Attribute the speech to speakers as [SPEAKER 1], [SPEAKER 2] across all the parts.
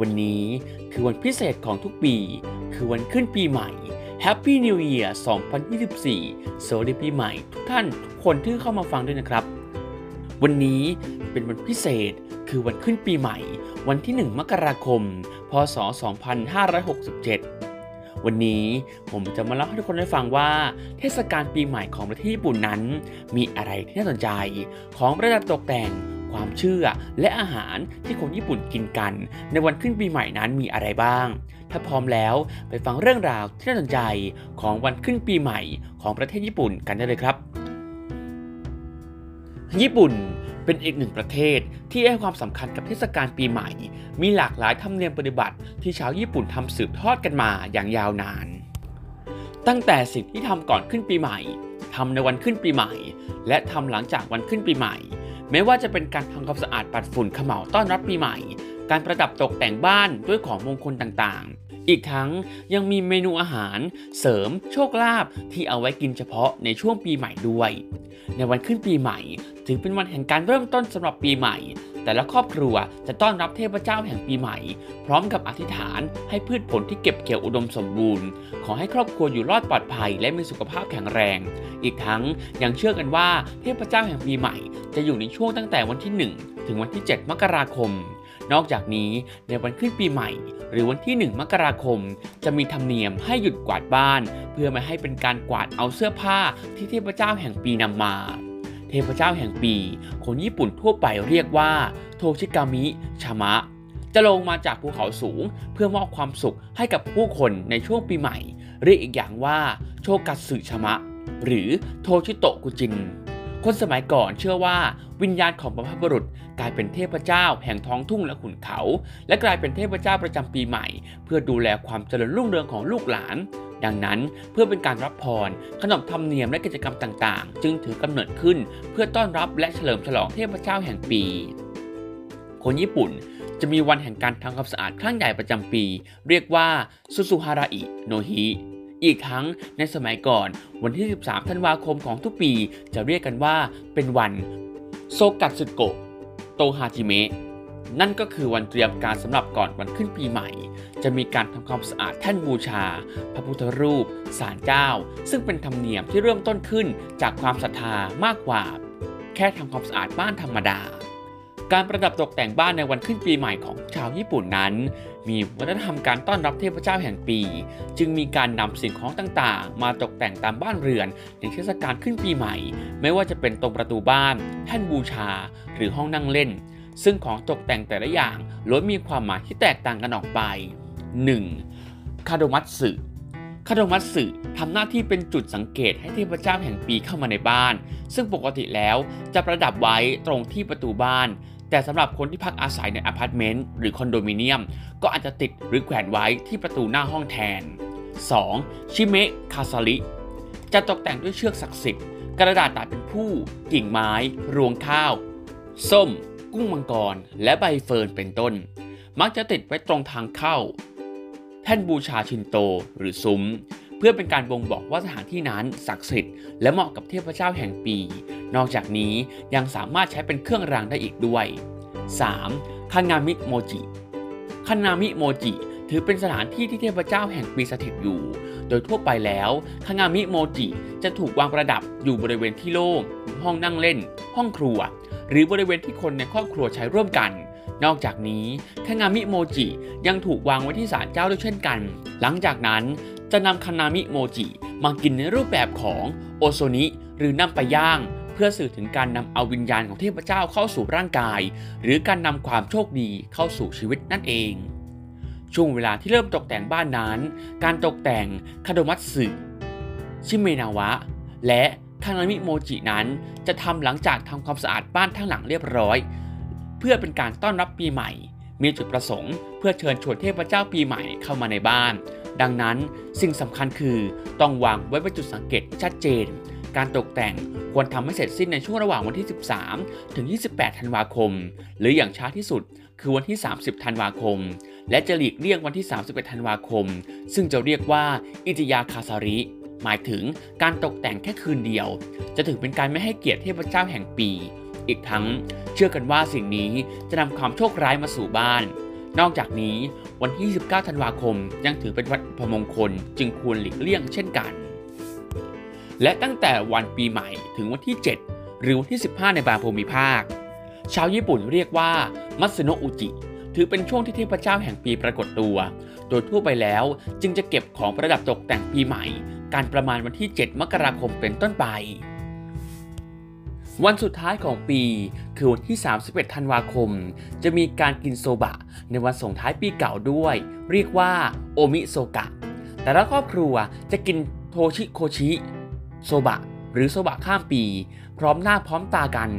[SPEAKER 1] วันนี้คือวันพิเศษของทุกปี คือวันขึ้นปีใหม่ Happy New Year 2024 สวัสดีปีใหม่ทุกท่านทุกคนที่เข้ามาฟังด้วยนะครับ วันนี้เป็นวันพิเศษคือวันขึ้นปีใหม่ วันที่ 1 มกราคม พศ 2567 วันนี้ผมจะมาเล่าให้ทุกคนได้ฟังว่า เทศกาลปีใหม่ของประเทศญี่ปุ่นนั้น มีอะไรที่น่าสนใจของประดับตกแต่ง ความเชื่อ และอาหารที่คนญี่ปุ่นกินกัน ในวันขึ้นปีใหม่นั้นมีอะไรบ้าง ถ้าพร้อมแล้วไปฟังเรื่องราวที่น่าสนใจของวันขึ้นปีใหม่ของประเทศญี่ปุ่นกันได้เลยครับ ญี่ปุ่นเป็นอีกหนึ่งประเทศที่ให้ความสำคัญกับเทศกาลปีใหม่ มีหลากหลายธรรมเนียมปฏิบัติที่ชาวญี่ปุ่นทำสืบทอดกันมาอย่างยาวนาน ตั้งแต่สิ่งที่ทำก่อนขึ้นปีใหม่ทำในวันขึ้นปีใหม่ และทำหลังจากวันขึ้นปีใหม่ ไม่ว่าจะเป็นการทำความสะอาดปัดฝุ่นเขม่าต้อนรับปีใหม่ การประดับตกแต่งบ้านด้วยของมงคลต่างๆ อีกทั้งยังมีเมนูอาหาร เสริมโชคลาภที่เอาไว้กินเฉพาะในช่วงปีใหม่ด้วย ในวันขึ้นปีใหม่ ถือเป็นวันแห่งการเริ่มต้นสำหรับปีใหม่ แต่ละครอบครัวจะต้อนรับเทพเจ้าแห่งปีใหม่ พร้อมกับอธิษฐานให้พืชผลที่เก็บเกี่ยวอุดมสมบูรณ์ ขอให้ครอบครัวอยู่รอดปลอดภัยและมีสุขภาพแข็งแรง อีกทั้งยังเชื่อกันว่าเทพเจ้าแห่งปีใหม่ จะอยู่ในช่วงตั้งแต่วันที่ 1 ถึงวันที่ 7 มกราคม นอกจากนี้ในวันขึ้นปีใหม่ หรือวันที่ 1 มกราคม จะมีธรรมเนียมให้หยุดกวาดบ้าน เพื่อไม่ให้เป็นการกวาดเอาเสื้อผ้าที่เทพเจ้าแห่งปีนำมา เทพเจ้าแห่งปี คนญี่ปุ่นทั่วไปเรียกว่า โทชิกามิชามะ จะลงมาจากภูเขาสูง เพื่อมอบความสุขให้กับผู้คนในช่วงปีใหม่ เรียกอีกอย่างว่า โชกัตสึชามะ หรือโทชิโตะกุจิน คนสมัยก่อนเชื่อว่าวิญญาณของบรรพบุรุษกลายเป็นเทพเจ้าแห่งท้องทุ่งและขุนเขา และกลายเป็นเทพเจ้าประจำปีใหม่ เพื่อดูแลความเจริญรุ่งเรืองของลูกหลาน ดังนั้นเพื่อเป็นการรับพร ขนบธรรมเนียมและกิจกรรมต่างๆ จึงถือกำเนิดขึ้น เพื่อต้อนรับและเฉลิมฉลองเทพเจ้าแห่งปี คนญี่ปุ่นจะมีวันแห่งการทำความสะอาดครั้งใหญ่ประจำปี เรียกว่า ซุซุฮาราอิโนฮิ อีกทั้งในสมัยก่อน วันที่ 13 ธันวาคมของทุกปี จะเรียกกันว่าเป็นวันโซกัตสึโกะโตฮาจิเมะนั่นก็คือวันเตรียมการสำหรับก่อนวันขึ้นปีใหม่ จะมีการทำความสะอาดแท่นบูชา พระพุทธรูปศาลเจ้า ซึ่งเป็นธรรมเนียมที่เริ่มต้นขึ้นจากความศรัทธามากกว่า แค่ทำความสะอาดบ้านธรรมดา การประดับตกแต่งบ้านในวันขึ้นปีใหม่ของชาวญี่ปุ่นนั้น มีวัฒนธรรมการต้อนรับเทพเจ้าแห่งปี จึงมีการนำสิ่งของต่างๆ มาตกแต่งตามบ้านเรือนในเทศกาลขึ้นปีใหม่ ไม่ว่าจะเป็นตรงประตูบ้านแท่นบูชา หรือห้องนั่งเล่น ซึ่งของตกแต่งแต่ละอย่างล้วนมีความหมายที่แตกต่างกันออกไป 1. คาโดมัตสึคาโดมัตสึทำหน้าที่เป็นจุดสังเกตให้เทพเจ้าแห่งปีเข้ามาในบ้าน ซึ่งปกติแล้วจะประดับไว้ตรงที่ประตูบ้าน แต่สำหรับคนที่พักอาศัยในอพาร์ตเมนต์หรือคอนโดมิเนียม ก็อาจจะติดหรือแขวนไว้ที่ประตูหน้าห้องแทน 2. ชิเมะคาซาริจะตกแต่งด้วยเชือกศักดิ์สิทธิ์กระดาษตัดเป็นผู้กิ่งไม้ รวงข้าว ส้ม กุ้งมังกร และใบเฟิร์นเป็นต้น มักจะติดไว้ตรงทางเข้า แท่นบูชาชินโตหรือซุ้ม เพื่อเป็นการบ่งบอกว่าสถานที่นั้นศักดิ์สิทธิ์และเหมาะกับเทพเจ้าแห่งปี นอกจากนี้ยังสามารถใช้เป็นเครื่องรางได้อีกด้วย 3. คางามิโมจิคานามิโมจิถือเป็นสถานที่ที่เทพเจ้าแห่งปีสถิตอยู่ โดยทั่วไปแล้วคางามิโมจิจะถูกวางประดับอยู่บริเวณที่โล่ง ห้องนั่งเล่น ห้องครัว หรือบริเวณที่คนในครอบครัวใช้ร่วมกัน นอกจากนี้คางามิโมจิยังถูกวางไว้ที่ศาลเจ้าด้วยเช่นกัน หลังจากนั้น จะนำคานามิโมจิมากินในรูปแบบของโอโซนิหรือนำไปย่าง เพื่อสื่อถึงการนำเอาวิญญาณของเทพเจ้าเข้าสู่ร่างกาย หรือการนำความโชคดีเข้าสู่ชีวิตนั่นเอง ช่วงเวลาที่เริ่มตกแต่งบ้านนั้น การตกแต่งคาโดมัตสึชิเมนาวะ และคานามิโมจินั้น จะทำหลังจากทำความสะอาดบ้านทั้งหลังเรียบร้อย เพื่อเป็นการต้อนรับปีใหม่มีจุดประสงค์เพื่อเชิญชวนเทพเจ้าปีใหม่เข้ามาในบ้าน ดังนั้นสิ่งสำคัญคือต้องวางไว้เป็นจุดสังเกตชัดเจน การตกแต่งควรทำให้เสร็จสิ้นในช่วงระหว่างวันที่ 13 ถึง 28 ธันวาคม หรืออย่างช้าที่สุดคือวันที่ 30 ธันวาคม และจะหลีกเลี่ยงวันที่ 31 ธันวาคม ซึ่งจะเรียกว่าอิติยาคาซาริ หมายถึงการตกแต่งแค่คืนเดียว จะถือเป็นการไม่ให้เกียรติเทพเจ้าแห่งปี อีกทั้งเชื่อกันว่าสิ่งนี้จะนำความโชคร้ายมาสู่บ้าน นอกจากนี้วันที่ 29 ธันวาคมยังถือเป็นวันพมงคลจึงควรหลีกเลี่ยงเช่นกัน และตั้งแต่วันปีใหม่ถึงวันที่ 7 หรือวันที่ 15 ในบางภูมิภาค ชาวญี่ปุ่นเรียกว่ามัตสึโนอุจิ ถือเป็นช่วงที่เทพเจ้าแห่งปีปรากฏตัว โดยทั่วไปแล้วจึงจะเก็บของประดับตกแต่งปีใหม่ การประมาณวันที่ 7 มกราคมเป็นต้นไปวันสุดท้ายของปี คือวันที่ 31 ธันวาคม จะมีการกินโซบะ ในวันส่งท้ายปีเก่าด้วย เรียกว่าโอมิโซกะ แต่ละครอบครัวจะกินโทชิโกชิโซบะหรือโซบะข้ามปี พร้อมหน้าพร้อมตากัน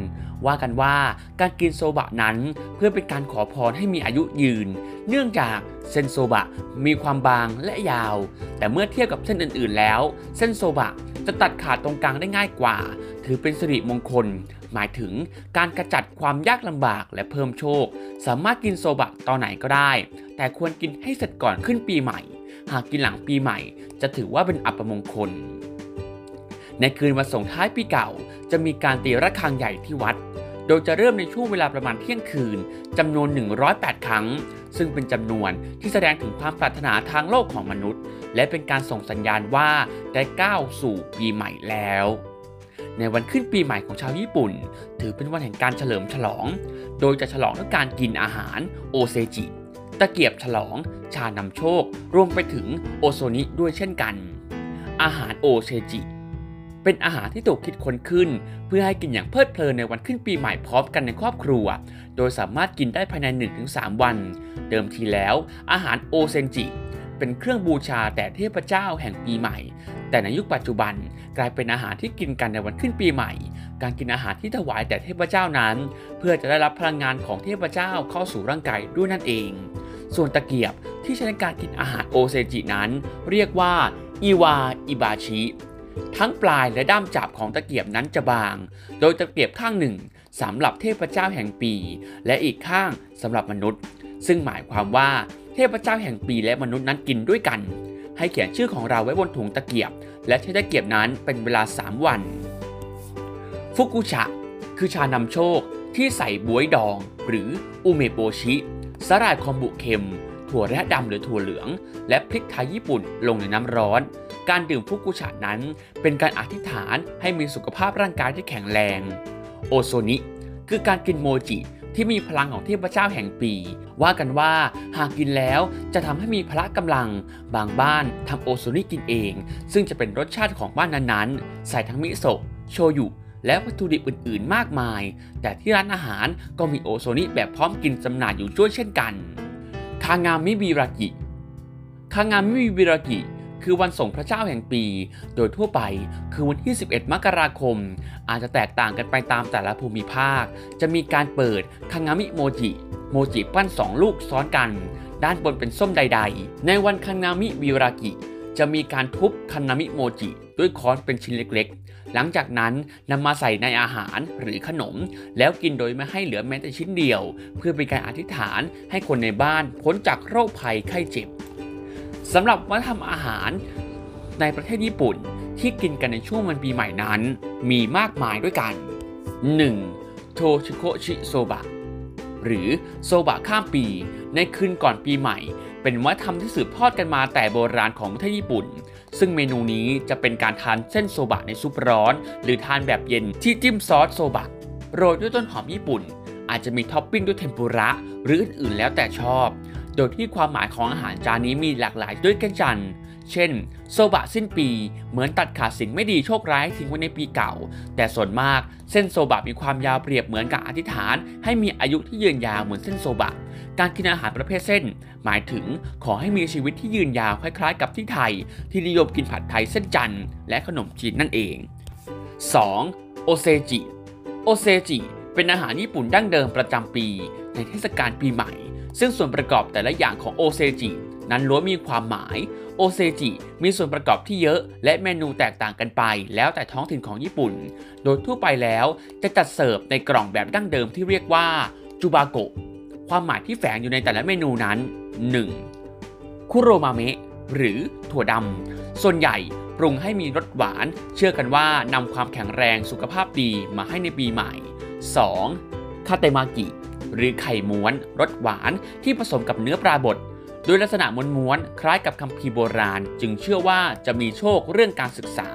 [SPEAKER 1] ว่ากันว่าการกินโซบะนั้นเพื่อเป็นการขอพรให้มีอายุยืน เนื่องจากเส้นโซบะมีความบางและยาว แต่เมื่อเทียบกับเส้นอื่นๆแล้ว เส้นโซบะจะตัดขาดตรงกลางได้ง่ายกว่า ถือเป็นสิริมงคล หมายถึงการกระจัดความยากลำบากและเพิ่มโชค สามารถกินโซบะตอนไหนก็ได้ แต่ควรกินให้เสร็จก่อนขึ้นปีใหม่ หากกินหลังปีใหม่ จะถือว่าเป็นอัปมงคล ในคืนวันส่งท้ายปีเก่า จะมีการตีระฆังใหญ่ที่วัด โดยจะเริ่มในช่วงเวลาประมาณเที่ยงคืนจำนวน 108 ครั้ง ซึ่งเป็นจำนวนที่แสดงถึงความปรารถนาทางโลกของมนุษย์ และเป็นการส่งสัญญาณว่าได้ก้าวสู่ปีใหม่แล้ว ในวันขึ้นปีใหม่ของชาวญี่ปุ่น ถือเป็นวันแห่งการเฉลิมฉลอง โดยจะฉลองด้วยการกินอาหารโอเซจิ ตะเกียบฉลอง ชานำโชค รวมไปถึงโอโซนิด้วยเช่นกัน อาหารโอเซจิ เป็นอาหารที่ถูกคิดค้นขึ้น เพื่อให้กินอย่างเพลิดเพลินในวันขึ้นปีใหม่พร้อมกันในครอบครัว โดยสามารถกินได้ภายใน 1-3 วัน เดิมทีแล้ว อาหารโอเซนจิ เป็นเครื่องบูชาแต่เทพเจ้าแห่งปีใหม่ แต่ในยุคปัจจุบันกลายเป็นอาหารที่กินกันในวันขึ้นปีใหม่ การกินอาหารที่ถวายแต่เทพเจ้านั้น เพื่อจะได้รับพลังงานของเทพเจ้าเข้าสู่ร่างกายด้วยนั่นเอง ส่วนตะเกียบที่ใช้ในการกินอาหารโอเซจินั้น เรียกว่าอิวาอิบาชิทั้งปลายและด้ามจับของตะเกียบนั้นจะบาง โดยตะเกียบข้างหนึ่งสำหรับเทพเจ้าแห่งปี และอีกข้างสำหรับมนุษย์ ซึ่งหมายความว่า ทพเจ้าแห่งปีและมนุษย์นั้นกินด้วยกัน ให้เขียนชื่อของเราไว้บนถุงตะเกียบ และใช้ตะเกียบนั้นเป็นเวลา 3 วัน ฟุกุชะ คือชานำโชคที่ใส่บวยดอง หรืออุเมโบชิ สาหร่ายคอมบุเค็ม ถั่วแระดำหรือถั่วเหลือง และพริกไทยญี่ปุ่นลงในน้ำร้อน การดื่มฟุกุชะนั้น เป็นการอธิษฐานให้มีสุขภาพร่างกายที่แข็งแรง โอโซนิ คือการกินโมจิ ที่มีพลังของเทพเจ้าแห่งปี ว่ากันว่าหากกินแล้วจะทำให้มีพละกำลัง บางบ้านทำโอโซนิกินเอง ซึ่งจะเป็นรสชาติของบ้านนั้นๆ ใส่ทั้งมิโซะโชยุและวัตถุดิบอื่นๆ มากมาย แต่ที่ร้านอาหารก็มีโอโซนิแบบพร้อมกินจำหน่ายอยู่ด้วยเช่นกัน คางามิบิรากิ คางามิบิรากิ คือวันส่งพระเจ้าแห่งปี โดยทั่วไปคือวันที่ 11 มกราคม อาจจะแตกต่างกันไปตามแต่ละภูมิภาค จะมีการเปิดคางามิโมจิ โมจิปั้น 2 ลูกซ้อนกัน ด้านบนเป็นส้มใด ๆ ในวันคางามิบิรากิ จะมีการทุบคานามิโมจิด้วยค้อนเป็นชิ้นเล็กๆ หลังจากนั้นนำมาใส่ในอาหารหรือขนม แล้วกินโดยไม่ให้เหลือแม้แต่ชิ้นเดียว เพื่อเป็นการอธิษฐานให้คนในบ้านพ้นจากโรคภัยไข้เจ็บ สำหรับวัฒนธรรมอาหารในประเทศญี่ปุ่นที่กินกันในช่วงวันปีใหม่นั้น มีมากมายด้วยกัน 1. โทชิโกชิโซบะหรือโซบะข้ามปี ในคืนก่อนปีใหม่ เป็นวัฒนธรรมที่สืบทอดกันมาแต่โบราณของประเทศญี่ปุ่น ซึ่งเมนูนี้จะเป็นการทานเส้นโซบะในซุปร้อน หรือทานแบบเย็นที่จิ้มซอสโซบะโรยด้วยต้นหอมญี่ปุ่น อาจจะมีท็อปปิ้งด้วยเทมปุระหรืออื่นๆแล้วแต่ชอบ โดยที่ความหมายของอาหารจานนี้มีหลากหลายด้วยกันจัน เช่น โซบะสิ้นปี เหมือนตัดขาดสิ่งไม่ดีโชคร้ายทิ้งไว้ในปีเก่า แต่ส่วนมากเส้นโซบะมีความยาวเปรียบเหมือนกับอธิษฐาน ให้มีอายุที่ยืนยาวเหมือนเส้นโซบะ การกินอาหารประเภทเส้น หมายถึงขอให้มีชีวิตที่ยืนยาวคล้ายๆ กับที่ไทย ที่นิยมกินผัดไทยเส้นจันทร์และขนมจีนนั่นเอง 2. โอเซจิ โอเซจิเป็นอาหารญี่ปุ่นดั้งเดิมประจำปี ในเทศกาลปีใหม่ ซึ่งส่วนประกอบแต่ละอย่างของโอเซจินั้นล้วนมีความหมาย โอเซจิมีส่วนประกอบที่เยอะและเมนูแตกต่างกันไป แล้วแต่ท้องถิ่นของญี่ปุ่น โดยทั่วไปแล้วจะจัดเสิร์ฟในกล่องแบบดั้งเดิมที่เรียกว่าจูบาโกะ ความหมายที่แฝงอยู่ในแต่ละเมนูนั้น 1. คุโรมาเมะหรือถั่วดำ ส่วนใหญ่ปรุงให้มีรสหวาน เชื่อกันว่านำความแข็งแรงสุขภาพดีมาให้ในปีใหม่ 2. ดาเตมากิ หรือไข่ม้วนรสหวานที่ผสมกับเนื้อปลาบดโดยลักษณะม้วนๆคล้ายกับคัมภีร์โบราณ จึงเชื่อว่าจะมีโชคเรื่องการศึกษา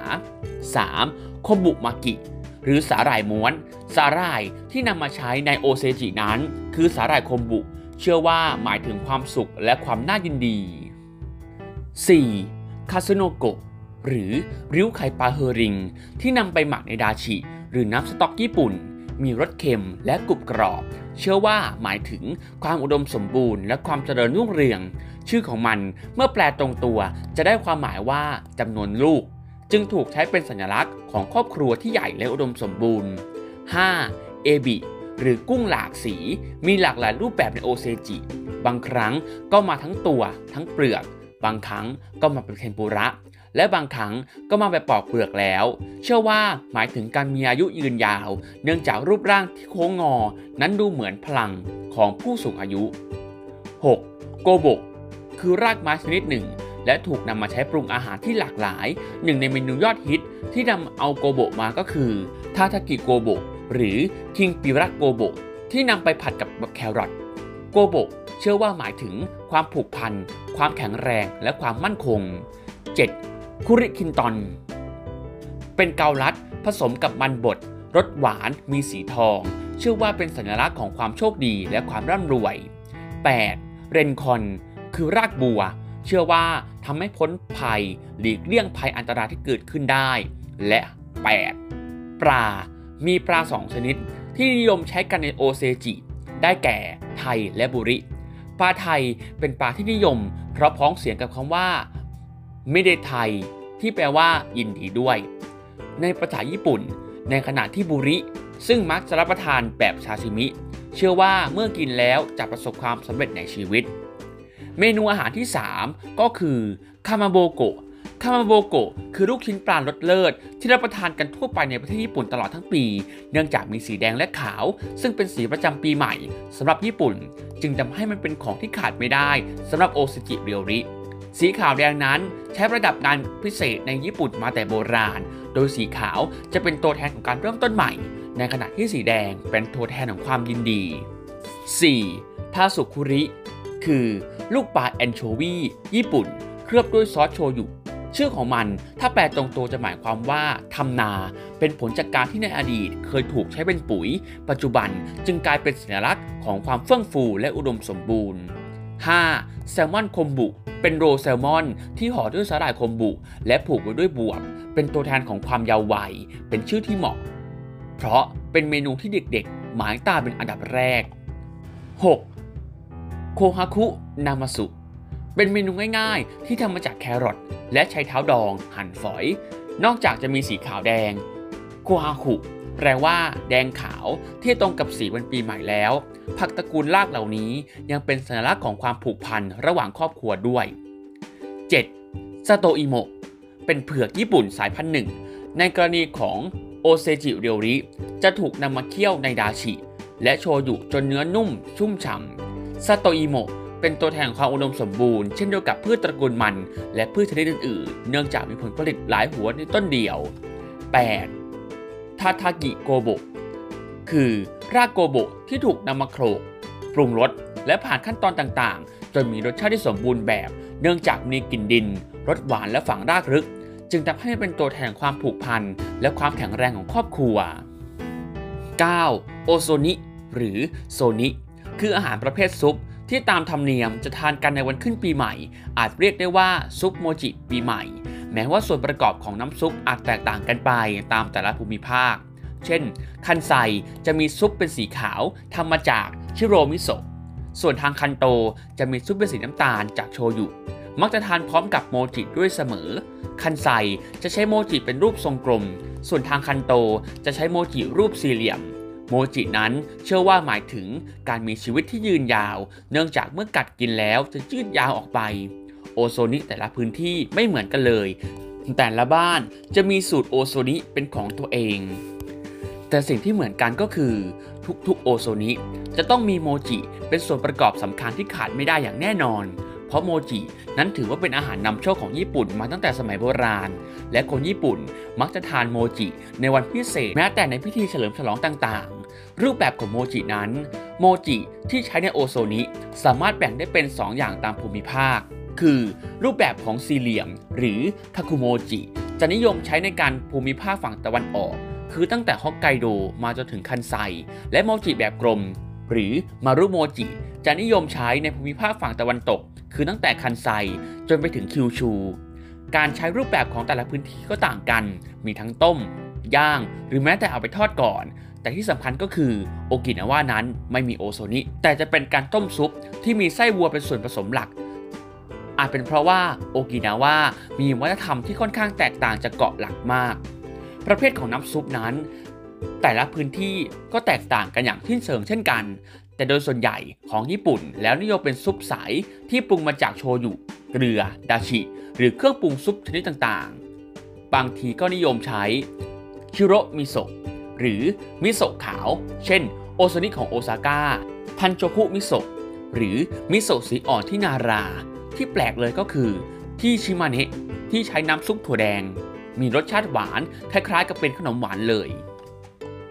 [SPEAKER 1] 3. โคบุมากิ หรือสาหร่ายม้วน สาหร่ายที่นำมาใช้ในโอเซจินั้น คือสาหร่ายโคบุ เชื่อว่าหมายถึงความสุขและความน่ายินดี 4. คาซุโนโกะหรือริ้วไข่ปลาเฮอริง ที่นำไปหมักในดาชิ หรือน้ำสต๊อกญี่ปุ่น มีรสเค็มและกรุบกรอบ เชื่อว่าหมายถึงความอุดมสมบูรณ์และความเจริญรุ่งเรือง ชื่อของมันเมื่อแปลตรงตัวจะได้ความหมายว่าจำนวนลูก จึงถูกใช้เป็นสัญลักษณ์ของครอบครัวที่ใหญ่และอุดมสมบูรณ์ 5. เอบิหรือกุ้งหลากสีมีหลากหลายรูปแบบในโอเซจิ บางครั้งก็มาทั้งตัว ทั้งเปลือก บางครั้งก็มาเป็นเทมปุระ และบางครั้งก็มาแบบปอกเปลือกแล้ว เชื่อว่าหมายถึงการมีอายุยืนยาว เนื่องจากรูปร่างที่โค้งงอ นั้นดูเหมือนพลังของผู้สูงอายุ 6. โกโบคือรากไม้ชนิดหนึ่ง และถูกนำมาใช้ปรุงอาหารที่หลากหลาย หนึ่งในเมนูยอดฮิตที่นำเอาโกโบมาก็คือทาทากิโกโบหรือคิงปิระโกโบที่นำไปผัดกับแครอทโกโบเชื่อว่าหมายถึงความผูกพัน ความแข็งแรงและความมั่นคง 7. คุริคินตอน เป็นเกาลัดผสมกับมันบดรสหวานมีสีทอง เชื่อว่าเป็นสัญลักษณ์ของความโชคดีและความร่ำรวย 8. เรนคอน คือรากบัว เชื่อว่าทำให้พ้นภัยหลีกเลี่ยงภัยอันตรายที่เกิดขึ้นได้ และ 8. ปลา มีปลาสองชนิด ที่นิยมใช้กันในโอเซจิ ได้แก่ไทยและบุริ ปลาไทยเป็นปลาที่นิยม เพราะพ้องเสียงกับคำว่า ม่ได้ไทย ที่แปลว่ายินดีด้วย ในภาษาญี่ปุ่น ในขณะที่บุริ ซึ่งมักจะรับประทานแบบชาชิมิ เชื่อว่าเมื่อกินแล้วจะประสบความสำเร็จในชีวิต เมนูอาหารที่ 3 ก็คือคามาโบโกะคามาโบโกะคือลูกชิ้นปลารสเลิศที่รับประทานกันทั่วไปในประเทศญี่ปุ่นตลอดทั้งปี เนื่องจากมีสีแดงและขาว ซึ่งเป็นสีประจำปีใหม่สำหรับญี่ปุ่น จึงทำให้มันเป็นของที่ขาดไม่ได้สำหรับโอซจิเรียวริ สีขาวแดงนั้นใช้ประดับงานพิเศษในญี่ปุ่นมาแต่โบราณ โดยสีขาวจะเป็นตัวแทนของการเริ่มต้นใหม่ ในขณะที่สีแดงเป็นตัวแทนของความยินดี 4. ทาสุคุริ คือลูกปลาแอนโชวีญี่ปุ่น เคลือบด้วยซอสโชยุชื่อของมันถ้าแปลตรงตัวจะหมายความว่าทำนา เป็นผลจากการที่ในอดีตเคยถูกใช้เป็นปุ๋ย ปัจจุบันจึงกลายเป็นสัญลักษณ์ของความเฟื่องฟูและอุดมสมบูรณ์ 5. แซลมอนคมบุ เป็นโรแซลมอน ที่ห่อด้วยสาหร่ายคมบุ และผูกไว้ด้วยบวบ เป็นตัวแทนของความยาววัย เป็นชื่อที่เหมาะ เพราะเป็นเมนูที่เด็กๆ หมายตาเป็นอันดับแรก 6. โคฮาคุนามาสุ เป็นเมนูง่ายๆ ที่ทำมาจากแครอทและใช้เท้าดอง หั่นฝอย นอกจากจะมีสีขาวแดง โคฮาคุแปลว่า แดงขาวที่ตรงกับสีวันปีใหม่แล้ว ผักตระกูลรากเหล่านี้ยังเป็นสัญลักษณ์ของความผูกพันระหว่างครอบครัวด้วย 7. ซาโตอิโมะเป็นเผือกญี่ปุ่นสายพันธุ์หนึ่ง ในกรณีของโอเซจิเรียวริ จะถูกนำมาเคี่ยวในดาชิ และโชยุจนเนื้อนุ่ม ชุ่มฉ่ำซาโตอิโมะเป็นตัวแทนความอุดมสมบูรณ์เช่นเดียวกับพืชตระกูลมัน และพืชชนิดอื่นๆ เนื่องจากมีผลผลิตหลายหัวในต้นเดียว 8. ทาทากิโกโบ คือรากโกโบที่ถูกนำมาโขลกปรุงรสและผ่านขั้นตอนต่างๆ จนมีรสชาติที่สมบูรณ์แบบ เนื่องจากมีกลิ่นดินรสหวานและฝังรากลึก จึงทำให้เป็นตัวแทนความผูกพันและความแข็งแรงของครอบครัว 9. โอโซนิ หรือโซนิ คืออาหารประเภทซุปที่ตามธรรมเนียมจะทานกันในวันขึ้นปีใหม่ อาจเรียกได้ว่าซุปโมจิปีใหม่ แม้ว่าส่วนประกอบของน้ำซุปอาจแตกต่างกันไปตามแต่ละภูมิภาค เช่น คันไซจะมีซุปเป็นสีขาวทำมาจากชิโรมิโซะ ส่วนทางคันโตจะมีซุปเป็นสีน้ำตาลจากโชยุ มักจะทานพร้อมกับโมจิด้วยเสมอ คันไซจะใช้โมจิเป็นรูปทรงกลม ส่วนทางคันโตจะใช้โมจิรูปสี่เหลี่ยมโโมจินั้นเชื่อว่าหมายถึงการมีชีวิตที่ยืนยาว เนื่องจากเมื่อกัดกินแล้วจะยืดยาวออกไป โอโซนิแต่ละพื้นที่ไม่เหมือนกันเลยแต่ละบ้านจะมีสูตรโอโซนิเป็นของตัวเอง แต่สิ่งที่เหมือนกันก็คือ ทุกๆโอโซนิจะต้องมีโมจิเป็นส่วนประกอบสำคัญที่ขาดไม่ได้อย่างแน่นอน เพราะโมจินั้นถือว่าเป็นอาหารนำโชคของญี่ปุ่นมาตั้งแต่สมัยโบราณ และคนญี่ปุ่นมักจะทานโมจิในวันพิเศษแม้แต่ในพิธีเฉลิมฉลองต่างๆ รูปแบบของโมจินั้น โมจิที่ใช้ในโอโซนิสามารถแบ่งได้เป็น 2 อย่างตามภูมิภาค คือรูปแบบของสี่เหลี่ยม หรือทาคุโมจิจะนิยมใช้ในการภูมิภาคฝั่งตะวันออก คือตั้งแต่ฮอกไกโดมาจนถึงคันไซ และโมจิแบบกลม หรือมารุโมจิ จะนิยมใช้ในภูมิภาคฝั่งตะวันตก คือตั้งแต่คันไซจนไปถึงคิวชู การใช้รูปแบบของแต่ละพื้นที่ก็ต่างกัน มีทั้งต้ม ย่าง หรือแม้แต่เอาไปทอดก่อน แต่ที่สำคัญก็คือโอกินาว่านั้นไม่มีโอโซนิ แต่จะเป็นการต้มซุปที่มีไส้วัวเป็นส่วนผสมหลักอาจเป็นเพราะว่าโอกินาว่ามีวัฒนธรรมที่ค่อนข้างแตกต่างจากเกาะหลักมาก ประเภทของน้ำซุปนั้น แต่ละพื้นที่ก็แตกต่างกันอย่างทิ้นเชิงเช่นกัน แต่โดยส่วนใหญ่ของญี่ปุ่นแล้วนิยมเป็นซุปใสที่ปรุงมาจากโชยุ เกลือ ดาชิ หรือเครื่องปรุงซุปชนิดต่างๆ บางทีก็นิยมใช้ชิโรมิโซะหรือมิโซะขาว เช่น โอโซนิของโอซาก้า ทันโจคุมิโซะหรือมิโซะสีอ่อนที่นารา ที่แปลกเลยก็คือ ที่ชิมาเนะที่ใช้น้ำซุปถั่วแดง มีรสชาติหวาน คล้ายๆ กับเป็นขนมหวานเลย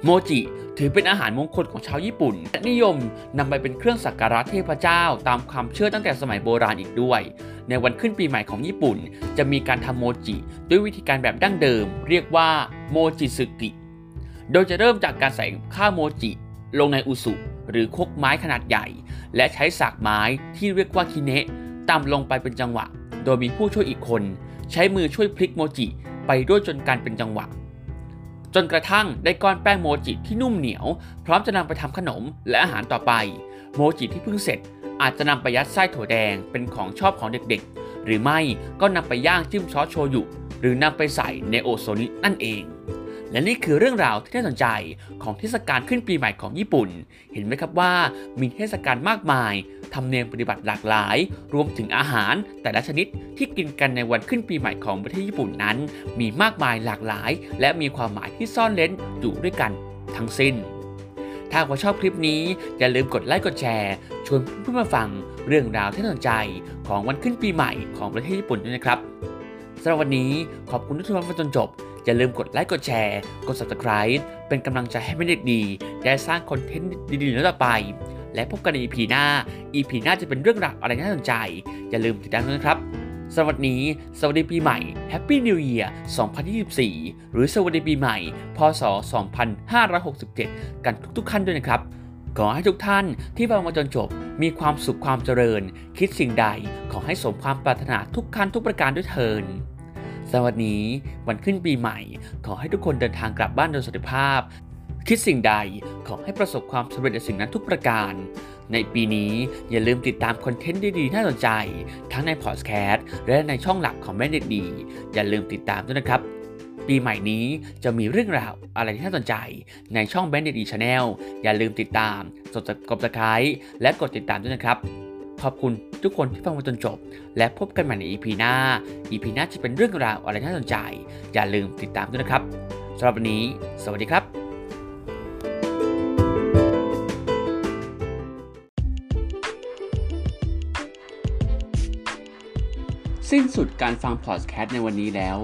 [SPEAKER 1] โมจิถือเป็นอาหารมงคลของชาวญี่ปุ่น และนิยมนำไปเป็นเครื่องสักการะเทพเจ้า ตามความเชื่อตั้งแต่สมัยโบราณอีกด้วย ในวันขึ้นปีใหม่ของญี่ปุ่น จะมีการทำโมจิ ด้วยวิธีการแบบดั้งเดิม เรียกว่าโมจิสึกิ โดยจะเริ่มจากการใส่ข้าวโมจิ ลงในอุสุ หรือคกไม้ขนาดใหญ่ และใช้สากไม้ที่เรียกว่าคิเนะตำลงไปเป็นจังหวะ โดยมีผู้ช่วยอีกคน ใช้มือช่วยพลิกโมจิ ไปด้วยจนการเป็นจังหวะ จนกระทั่งได้ก้อนแป้งโมจิที่นุ่มเหนียว พร้อมจะนำไปทำขนมและอาหารต่อไป โมจิที่เพิ่งเสร็จ อาจจะนำไปยัดไส้ถั่วแดงเป็นของชอบของเด็กๆ หรือไม่ก็นำไปย่างจิ้มซอสโชยุ หรือนำไปใส่ในโอโซนินั่นเอง และนี่คือเรื่องราวที่น่าสนใจของเทศกาลขึ้นปีใหม่ของญี่ปุ่น เห็นไหมครับว่ามีเทศกาลมากมาย ทำเนียมปฏิบัติหลากหลาย รวมถึงอาหารแต่ละชนิดที่กินกันในวันขึ้นปีใหม่ของประเทศญี่ปุ่นนั้น มีมากมายหลากหลาย และมีความหมายที่ซ่อนเร้นอยู่ด้วยกันทั้งสิ้น ถ้าว่าชอบคลิปนี้ อย่าลืมกดไลค์กดแชร์ ชวนเพื่อนๆมาฟังเรื่องราวที่น่าสนใจของวันขึ้นปีใหม่ของประเทศญี่ปุ่นด้วยนะครับสำหรับวันนี้ขอบคุณทุกท่านฟังจนจบ อย่าลืมกดไลค์กดแชร์ กด subscribe เป็นกำลังใจให้เป็นเด็กดี ได้สร้างคอนเทนต์ดีๆต่อไป และพบกันใน EP หน้า EP หน้าจะเป็นเรื่องราวอะไรน่าสนใจ อย่าลืมติดตามด้วยนะครับ สวัสดี สวัสดีปีใหม่ Happy New Year 2024 หรือสวัสดีปีใหม่ พศ 2567 กันทุกๆขั้นด้วยนะครับขอให้ทุกท่านที่ฟังมาจนจบมีความสุขความเจริญ คิดสิ่งใดขอให้สมความปรารถนาทุกขั้นทุกประการด้วยเทอญ สวัสดีวันขึ้นปีใหม่ ขอให้ทุกคนเดินทางกลับบ้านโดยสุขภาพ คิดสิ่งใดขอให้ประสบความสำเร็จในสิ่งนั้นทุกประการ ในปีนี้อย่าลืมติดตาม content ดีๆ น่าสนใจ ทั้งในพอดแคสต์และในช่องหลักของแบงค์เด็กดี อย่าลืมติดตามด้วยนะครับ ปีใหม่นี้จะมีเรื่องราวอะไรที่น่าสนใจในช่องแบงค์เด็กดี Channelอย่าลืมติดตามกดกดตะไคร้และกดติดตามด้วยนะครับ ขอบคุณทุกคนที่ฟังมาจนจบ และพบกันใหม่ใน EP หน้า EP หน้าจะเป็นเรื่องราวอะไรน่าสนใจ อย่าลืมติดตามด้วยนะครับสำหรับวันนี้ สวัสดีครับสิ้นสุดการฟังพอดแคสต์ในวันนี้แล้ว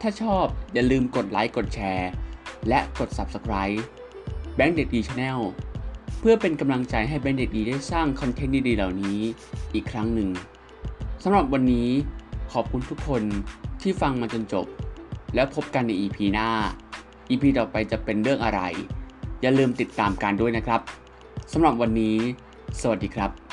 [SPEAKER 1] ถ้าชอบอย่าลืมกดไลค์ กดแชร์ และกด Subscribe แบงค์เด็กดี Channel เพื่อเป็นกำลังใจให้แบงค์เด็กดีได้สร้าง content ดีๆเหล่านี้อีกครั้งหนึ่งสำหรับวันนี้ขอบคุณทุกคนที่ฟังมาจนจบ แล้วพบกันใน EP หน้า EP ต่อไปจะเป็นเรื่องอะไร อย่าลืมติดตามกันด้วยนะครับสำหรับวันนี้ สวัสดีครับ